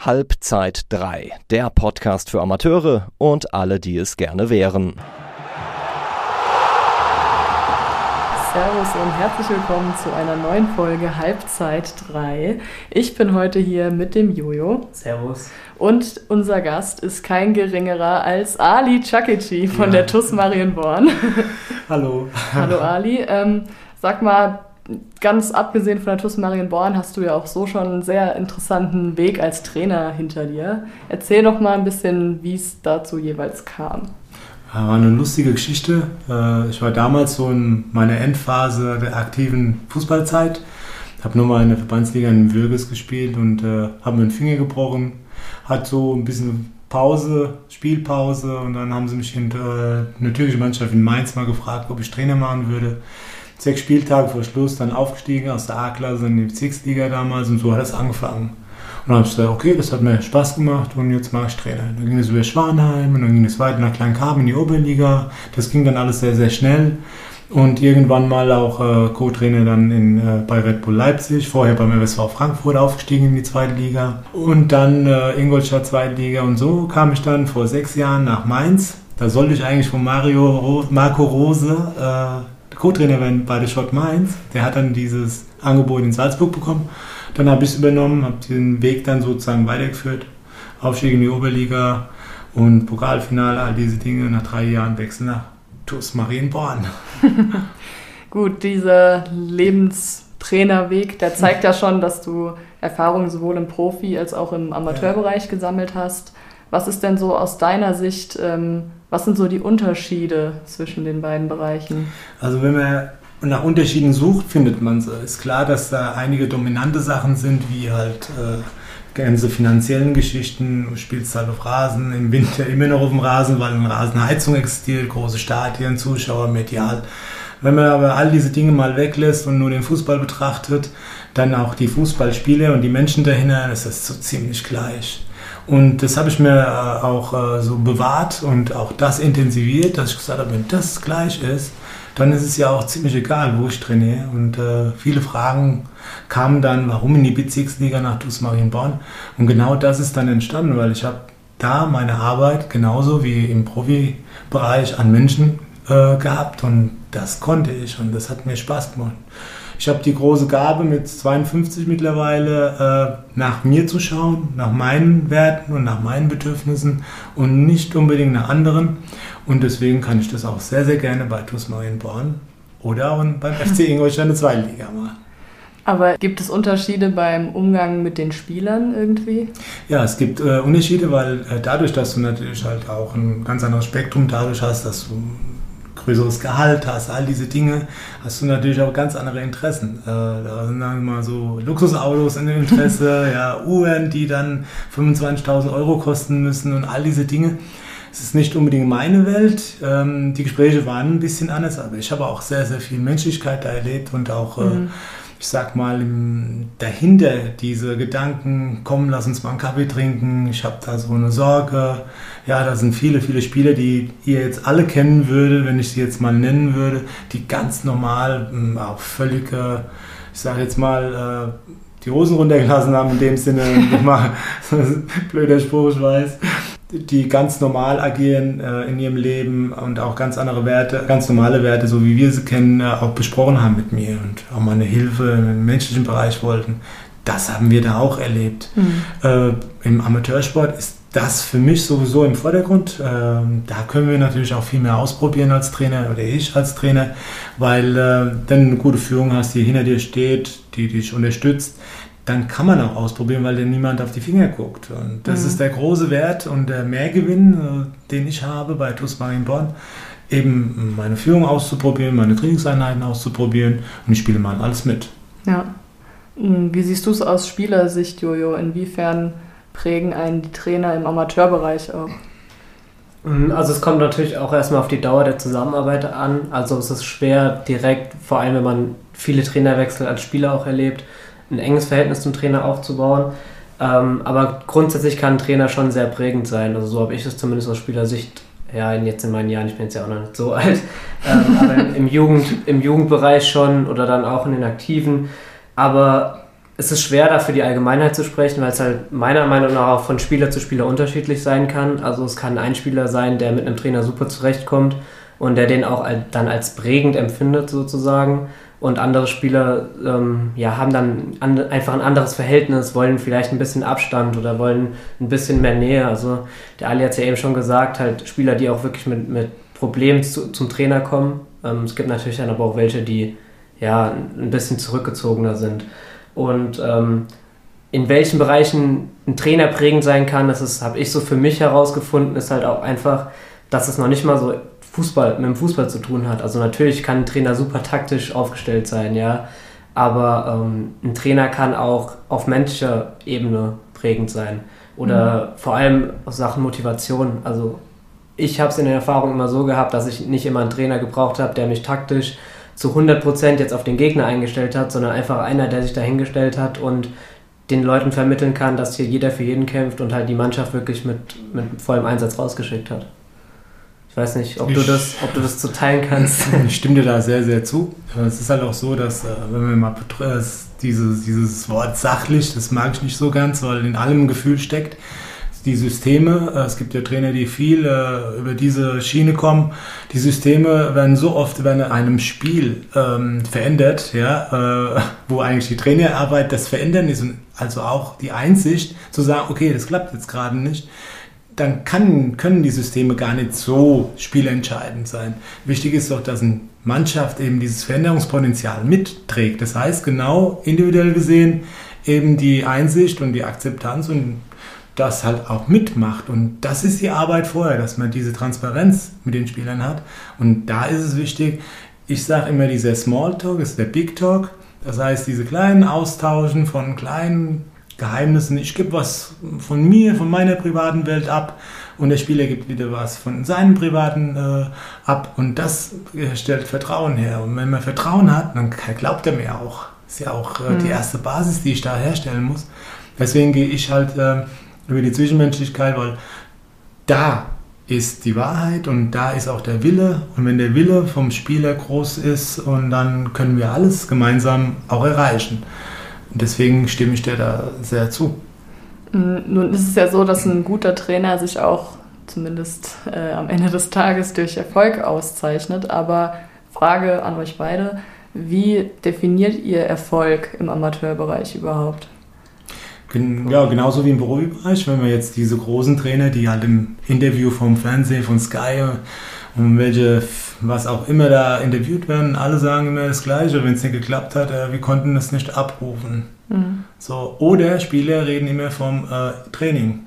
Halbzeit 3, der Podcast für Amateure und alle, die es gerne wären. Servus und herzlich willkommen zu einer neuen Folge Halbzeit 3. Ich bin heute hier mit dem Jojo. Servus. Und unser Gast ist kein geringerer als Ali Chakici von ja. der TUS Marienborn. Hallo. Hallo Ali. Ähm, sag mal, ganz abgesehen von der TuS Marienborn hast du ja auch so schon einen sehr interessanten Weg als Trainer hinter dir. Erzähl doch mal ein bisschen, wie es dazu jeweils kam. War eine lustige Geschichte. Äh, ich war damals so in meiner Endphase der aktiven Fußballzeit. Habe nur mal in der Verbandsliga in Würges gespielt und äh, habe mir den Finger gebrochen. Hat so ein bisschen Pause, Spielpause und dann haben sie mich in äh, eine türkische Mannschaft in Mainz mal gefragt, ob ich Trainer machen würde sechs Spieltage vor Schluss dann aufgestiegen aus der A-Klasse in die Bezirksliga damals und so hat es angefangen. Und dann habe ich gesagt, okay, das hat mir Spaß gemacht und jetzt mache ich Trainer. Dann ging es über Schwanheim und dann ging es weiter nach Kleinkarben in die Oberliga. Das ging dann alles sehr, sehr schnell. Und irgendwann mal auch äh, Co-Trainer dann in, äh, bei Red Bull Leipzig, vorher beim MSV Frankfurt aufgestiegen in die zweite Liga und dann äh, Ingolstadt zweite Liga und so kam ich dann vor sechs Jahren nach Mainz. Da sollte ich eigentlich von Mario Marco Rose Co-Trainer bei der Schott Mainz. Der hat dann dieses Angebot in Salzburg bekommen. Dann habe ich es übernommen, habe den Weg dann sozusagen weitergeführt. Aufstieg in die Oberliga und Pokalfinale, all diese Dinge. Nach drei Jahren Wechsel nach TuS Marienborn. Gut, dieser Lebenstrainerweg, der zeigt ja schon, dass du Erfahrungen sowohl im Profi- als auch im Amateurbereich ja. gesammelt hast. Was ist denn so aus deiner Sicht ähm, was sind so die Unterschiede zwischen den beiden Bereichen? Also wenn man nach Unterschieden sucht, findet man es. Ist klar, dass da einige dominante Sachen sind, wie halt äh, ganze finanziellen Geschichten. Spielst halt auf Rasen, im Winter immer noch auf dem Rasen, weil eine Rasenheizung existiert, große Stadien, Zuschauer, medial. Wenn man aber all diese Dinge mal weglässt und nur den Fußball betrachtet, dann auch die Fußballspiele und die Menschen dahinter, das ist so ziemlich gleich. Und das habe ich mir äh, auch äh, so bewahrt und auch das intensiviert, dass ich gesagt habe, wenn das gleich ist, dann ist es ja auch ziemlich egal, wo ich trainiere. Und äh, viele Fragen kamen dann, warum in die Bezirksliga nach TuS Marienborn? Und genau das ist dann entstanden, weil ich habe da meine Arbeit genauso wie im Profibereich an Menschen äh, gehabt und das konnte ich und das hat mir Spaß gemacht. Ich habe die große Gabe mit 52 mittlerweile äh, nach mir zu schauen, nach meinen Werten und nach meinen Bedürfnissen und nicht unbedingt nach anderen. Und deswegen kann ich das auch sehr, sehr gerne bei TuS Marienborn oder auch beim FC Ingolstadt eine Zweitliga machen. Aber gibt es Unterschiede beim Umgang mit den Spielern irgendwie? Ja, es gibt äh, Unterschiede, weil äh, dadurch, dass du natürlich halt auch ein ganz anderes Spektrum dadurch hast, dass du größeres Gehalt hast, all diese Dinge, hast du natürlich auch ganz andere Interessen. Äh, da sind dann immer so Luxusautos in dem Interesse, ja, Uhren, die dann 25.000 Euro kosten müssen und all diese Dinge. Es ist nicht unbedingt meine Welt. Ähm, die Gespräche waren ein bisschen anders, aber ich habe auch sehr, sehr viel Menschlichkeit da erlebt und auch äh, mhm ich sag mal, dahinter diese Gedanken, komm, lass uns mal einen Kaffee trinken, ich habe da so eine Sorge. Ja, da sind viele, viele Spieler, die ihr jetzt alle kennen würdet, wenn ich sie jetzt mal nennen würde, die ganz normal, hm, auch völlig, ich sage jetzt mal, äh, die Hosen runtergelassen haben, in dem Sinne, mal, blöder Spruch, ich weiß die ganz normal agieren äh, in ihrem Leben und auch ganz andere Werte, ganz normale Werte, so wie wir sie kennen, äh, auch besprochen haben mit mir und auch mal eine Hilfe im menschlichen Bereich wollten. Das haben wir da auch erlebt. Mhm. Äh, Im Amateursport ist das für mich sowieso im Vordergrund. Ähm, da können wir natürlich auch viel mehr ausprobieren als Trainer oder ich als Trainer, weil äh, dann eine gute Führung hast, die hinter dir steht, die dich unterstützt dann kann man auch ausprobieren, weil dann niemand auf die Finger guckt. Und das mhm. ist der große Wert und der Mehrgewinn, äh, den ich habe bei TuS Marienborn, eben meine Führung auszuprobieren, meine Trainingseinheiten auszuprobieren und ich spiele mal alles mit. Ja. Hm, wie siehst du es aus Spielersicht, Jojo? Inwiefern prägen einen die Trainer im Amateurbereich auch? Hm, also es kommt natürlich auch erstmal auf die Dauer der Zusammenarbeit an. Also es ist schwer direkt, vor allem wenn man viele Trainerwechsel als Spieler auch erlebt, ein enges Verhältnis zum Trainer aufzubauen. Ähm, aber grundsätzlich kann ein Trainer schon sehr prägend sein. Also so habe ich es zumindest aus Spielersicht, ja, jetzt in meinen Jahren, ich bin jetzt ja auch noch nicht so alt, ähm, aber im, Jugend, im Jugendbereich schon oder dann auch in den Aktiven. Aber es ist schwer, da für die Allgemeinheit zu sprechen, weil es halt meiner Meinung nach auch von Spieler zu Spieler unterschiedlich sein kann. Also es kann ein Spieler sein, der mit einem Trainer super zurechtkommt und der den auch dann als prägend empfindet sozusagen. Und andere Spieler ähm, ja, haben dann an, einfach ein anderes Verhältnis, wollen vielleicht ein bisschen Abstand oder wollen ein bisschen mehr Nähe. Also der Ali hat es ja eben schon gesagt, halt Spieler, die auch wirklich mit, mit Problemen zu, zum Trainer kommen. Ähm, es gibt natürlich dann aber auch welche, die ja ein bisschen zurückgezogener sind. Und ähm, in welchen Bereichen ein Trainer prägend sein kann, das habe ich so für mich herausgefunden, ist halt auch einfach, dass es noch nicht mal so Fußball, mit dem Fußball zu tun hat. Also natürlich kann ein Trainer super taktisch aufgestellt sein, ja, aber ähm, ein Trainer kann auch auf menschlicher Ebene prägend sein. Oder mhm. vor allem aus Sachen Motivation. Also ich habe es in der Erfahrung immer so gehabt, dass ich nicht immer einen Trainer gebraucht habe, der mich taktisch zu 100% jetzt auf den Gegner eingestellt hat, sondern einfach einer, der sich dahingestellt hat und den Leuten vermitteln kann, dass hier jeder für jeden kämpft und halt die Mannschaft wirklich mit, mit vollem Einsatz rausgeschickt hat. Ich weiß nicht, ob, du, das, ob du das so teilen kannst. Ich stimme dir da sehr, sehr zu. Es ist halt auch so, dass, äh, wenn wir mal dieses, dieses Wort sachlich, das mag ich nicht so ganz, weil in allem ein Gefühl steckt die Systeme, äh, es gibt ja Trainer, die viel äh, über diese Schiene kommen, die Systeme werden so oft in einem Spiel ähm, verändert, ja, äh, wo eigentlich die Trainerarbeit das Verändern ist und also auch die Einsicht zu sagen, okay, das klappt jetzt gerade nicht, dann kann, können die Systeme gar nicht so spielentscheidend sein. Wichtig ist doch, dass eine Mannschaft eben dieses Veränderungspotenzial mitträgt. Das heißt, genau individuell gesehen, eben die Einsicht und die Akzeptanz und das halt auch mitmacht. Und das ist die Arbeit vorher, dass man diese Transparenz mit den Spielern hat. Und da ist es wichtig, ich sage immer, dieser Smalltalk ist der Big Talk. Das heißt, diese kleinen Austauschen von kleinen Geheimnissen. Ich gebe was von mir, von meiner privaten Welt ab und der Spieler gibt wieder was von seinem privaten äh, ab. Und das stellt Vertrauen her. Und wenn man Vertrauen hat, dann glaubt er mir auch. Das ist ja auch äh, mhm. die erste Basis, die ich da herstellen muss. Deswegen gehe ich halt äh, über die Zwischenmenschlichkeit, weil da ist die Wahrheit und da ist auch der Wille. Und wenn der Wille vom Spieler groß ist, und dann können wir alles gemeinsam auch erreichen. Und deswegen stimme ich dir da sehr zu. Mm, nun ist es ja so, dass ein guter Trainer sich auch zumindest äh, am Ende des Tages durch Erfolg auszeichnet. Aber Frage an euch beide, wie definiert ihr Erfolg im Amateurbereich überhaupt? Ja, genauso wie im Profibereich, wenn wir jetzt diese großen Trainer, die halt im Interview vom Fernsehen, von Sky welche, was auch immer da interviewt werden, alle sagen immer das Gleiche, wenn es nicht geklappt hat, äh, wir konnten es nicht abrufen. Mhm. So, oder Spieler reden immer vom äh, Training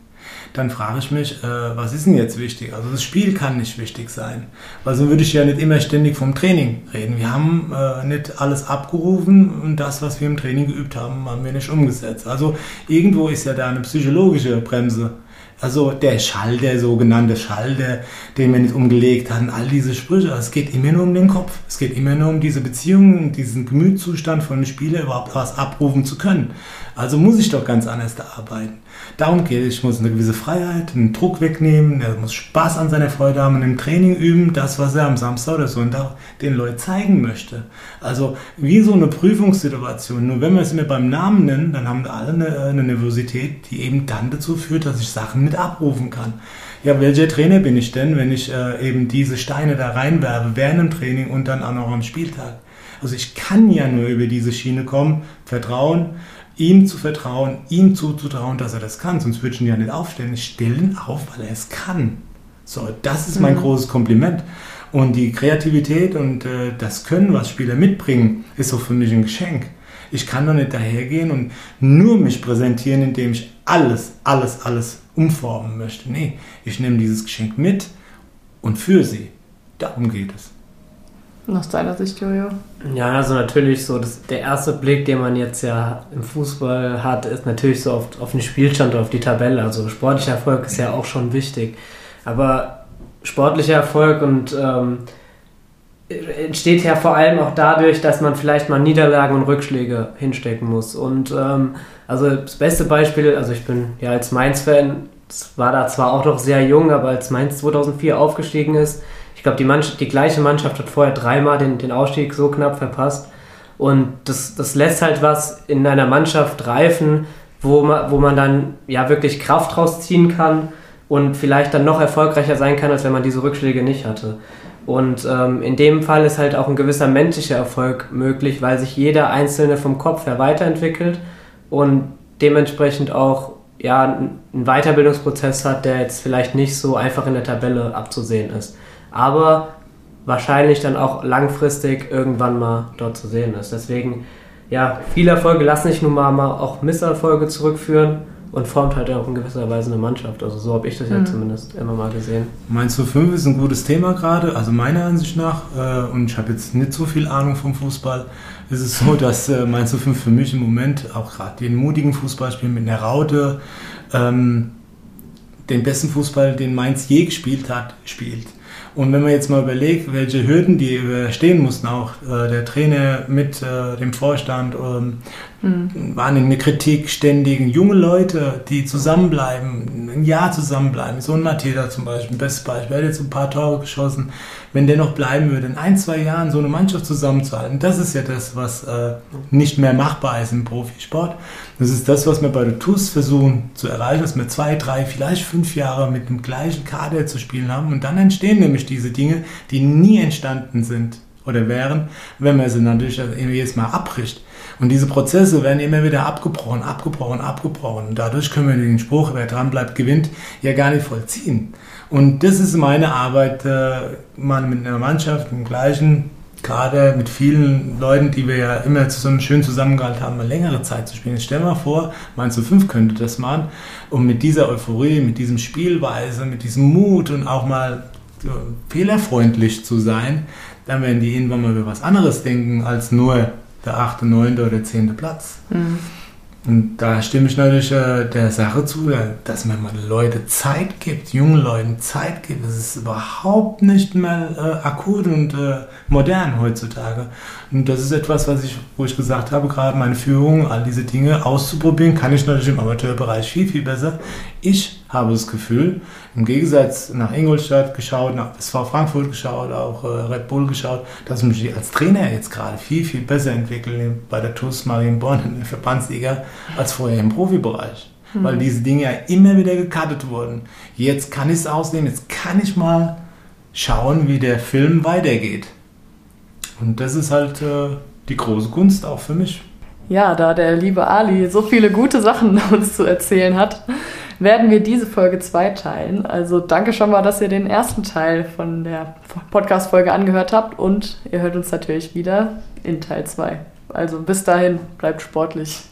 dann frage ich mich, äh, was ist denn jetzt wichtig? Also das Spiel kann nicht wichtig sein, weil so würde ich ja nicht immer ständig vom Training reden. Wir haben äh, nicht alles abgerufen und das, was wir im Training geübt haben, haben wir nicht umgesetzt. Also irgendwo ist ja da eine psychologische Bremse. Also der Schall, der sogenannte Schall, der, den wir nicht umgelegt hatten, all diese Sprüche, es geht immer nur um den Kopf. Es geht immer nur um diese Beziehung, diesen Gemütszustand von einem Spieler überhaupt was abrufen zu können. Also muss ich doch ganz anders da arbeiten. Darum geht es, ich muss eine gewisse Freiheit, einen Druck wegnehmen, er muss Spaß an seiner Freude haben und im Training üben, das, was er am Samstag oder Sonntag den Leuten zeigen möchte. Also wie so eine Prüfungssituation. Nur wenn wir es immer beim Namen nennen, dann haben alle eine, eine Nervosität, die eben dann dazu führt, dass ich Sachen mit abrufen kann. Ja, welcher Trainer bin ich denn, wenn ich äh, eben diese Steine da reinwerfe während dem Training und dann auch noch am Spieltag? Also ich kann ja nur über diese Schiene kommen, Vertrauen, ihm zu vertrauen, ihm zuzutrauen, dass er das kann. Sonst würde ich ihn ja nicht aufstellen. Ich stelle ihn auf, weil er es kann. So, das ist mein mhm. großes Kompliment. Und die Kreativität und äh, das Können, was Spieler mitbringen, ist so für mich ein Geschenk. Ich kann doch nicht dahergehen und nur mich präsentieren, indem ich alles, alles, alles umformen möchte. Nee, ich nehme dieses Geschenk mit und für sie. Darum geht es. Aus deiner Sicht, Jojo? Ja, also natürlich so, das, der erste Blick, den man jetzt ja im Fußball hat, ist natürlich so auf, auf den Spielstand oder auf die Tabelle. Also sportlicher Erfolg ist ja auch schon wichtig. Aber sportlicher Erfolg und ähm, entsteht ja vor allem auch dadurch, dass man vielleicht mal Niederlagen und Rückschläge hinstecken muss. Und ähm, also das beste Beispiel, also ich bin ja als Mainz-Fan, war da zwar auch noch sehr jung, aber als Mainz 2004 aufgestiegen ist, ich glaube, die, die gleiche Mannschaft hat vorher dreimal den, den Ausstieg so knapp verpasst. Und das, das lässt halt was in einer Mannschaft reifen, wo man, wo man dann ja wirklich Kraft rausziehen kann und vielleicht dann noch erfolgreicher sein kann, als wenn man diese Rückschläge nicht hatte. Und ähm, in dem Fall ist halt auch ein gewisser menschlicher Erfolg möglich, weil sich jeder Einzelne vom Kopf her weiterentwickelt und dementsprechend auch ja, einen Weiterbildungsprozess hat, der jetzt vielleicht nicht so einfach in der Tabelle abzusehen ist. Aber wahrscheinlich dann auch langfristig irgendwann mal dort zu sehen ist. Deswegen, ja, viele Erfolge lassen sich nun mal, mal auch Misserfolge zurückführen und formt halt auch in gewisser Weise eine Mannschaft. Also so habe ich das ja mhm. zumindest immer mal gesehen. Meinst du, 5 ist ein gutes Thema gerade? Also meiner Ansicht nach, äh, und ich habe jetzt nicht so viel Ahnung vom Fußball, ist es so, dass äh, Mainz 05 für mich im Moment auch gerade den mutigen Fußballspiel mit einer Raute ähm, den besten Fußball, den Mainz je gespielt hat, spielt. Und wenn man jetzt mal überlegt, welche Hürden die überstehen mussten, auch äh, der Trainer mit äh, dem Vorstand, ähm, mhm. waren in der Kritik ständigen junge Leute, die zusammenbleiben, ein Jahr zusammenbleiben. So ein Mateta zum Beispiel, ein bestes Beispiel, er hat jetzt ein paar Tore geschossen. Wenn der noch bleiben würde, in ein, zwei Jahren so eine Mannschaft zusammenzuhalten, das ist ja das, was äh, nicht mehr machbar ist im Profisport. Das ist das, was wir bei den TUS versuchen zu erreichen, dass wir zwei, drei, vielleicht fünf Jahre mit dem gleichen Kader zu spielen haben. Und dann entstehen nämlich diese Dinge, die nie entstanden sind oder wären, wenn man sie natürlich jedes Mal abbricht. Und diese Prozesse werden immer wieder abgebrochen, abgebrochen, abgebrochen. Und dadurch können wir den Spruch, wer dran bleibt, gewinnt, ja gar nicht vollziehen. Und das ist meine Arbeit, äh, mal mit einer Mannschaft im gleichen gerade mit vielen Leuten, die wir ja immer zusammen schön zusammengehalten haben, eine längere Zeit zu spielen. Stell mal vor, meinst du, fünf könnte das machen, um mit dieser Euphorie, mit diesem Spielweise, mit diesem Mut und auch mal fehlerfreundlich zu sein, dann werden die irgendwann mal über was anderes denken als nur der achte, neunte oder zehnte Platz. Mhm. Und da stimme ich natürlich äh, der Sache zu, dass man mal Leute Zeit gibt, jungen Leuten Zeit gibt. Das ist überhaupt nicht mehr äh, akut und äh, modern heutzutage. Und das ist etwas, was ich, wo ich gesagt habe, gerade meine Führung, all diese Dinge auszuprobieren, kann ich natürlich im Amateurbereich viel, viel besser. Ich habe das Gefühl, im Gegensatz nach Ingolstadt geschaut, nach SV Frankfurt geschaut, auch äh, Red Bull geschaut, dass ich mich als Trainer jetzt gerade viel, viel besser entwickle bei der TUS Marienborn in der Verbandsliga als vorher im Profibereich. Mhm. Weil diese Dinge ja immer wieder gekartet wurden. Jetzt kann ich es ausnehmen, jetzt kann ich mal schauen, wie der Film weitergeht. Und das ist halt äh, die große Kunst auch für mich. Ja, da der liebe Ali so viele gute Sachen uns zu erzählen hat, werden wir diese Folge zweiteilen. Also danke schon mal, dass ihr den ersten Teil von der Podcast-Folge angehört habt und ihr hört uns natürlich wieder in Teil 2. Also bis dahin, bleibt sportlich.